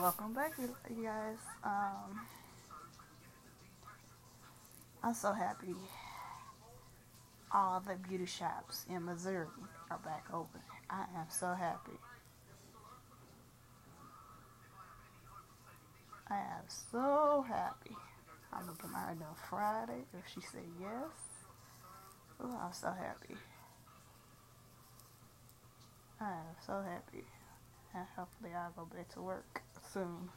Welcome back, you guys. Um, I'm so happy all the beauty shops in Missouri are back open. I am so happy. I am so happy. I'm gonna get my hair done Friday if she said yes. Ooh, I'm so happy. I am so happy. And hopefully I'll go back to work soon.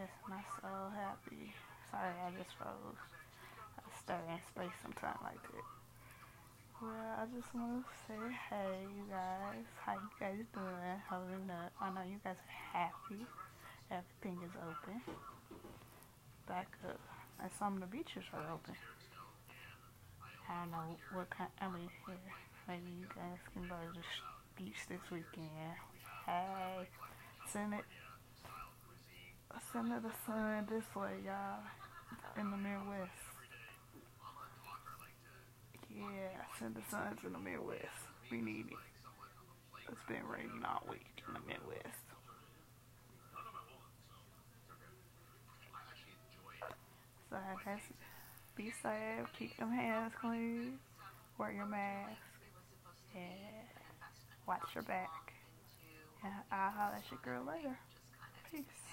Yes, I'm so happy. Sorry, I just froze. I stay in space sometime like that. Well, I just want to say, hey, you guys, how you guys doing? Holding up. I know you guys are happy. Everything is open. Back up. And some of the beaches are open. I don't know what kind, I mean, here, maybe you guys can go to the beach this weekend. Hey, send it Send of the sun this way, y'all. In the Midwest. Yeah, send the sun to the Midwest. We need it. It's been raining all week in the Midwest. So guess be safe, keep them hands clean, wear your mask, and watch your back. And I'll holler at your girl later. Peace.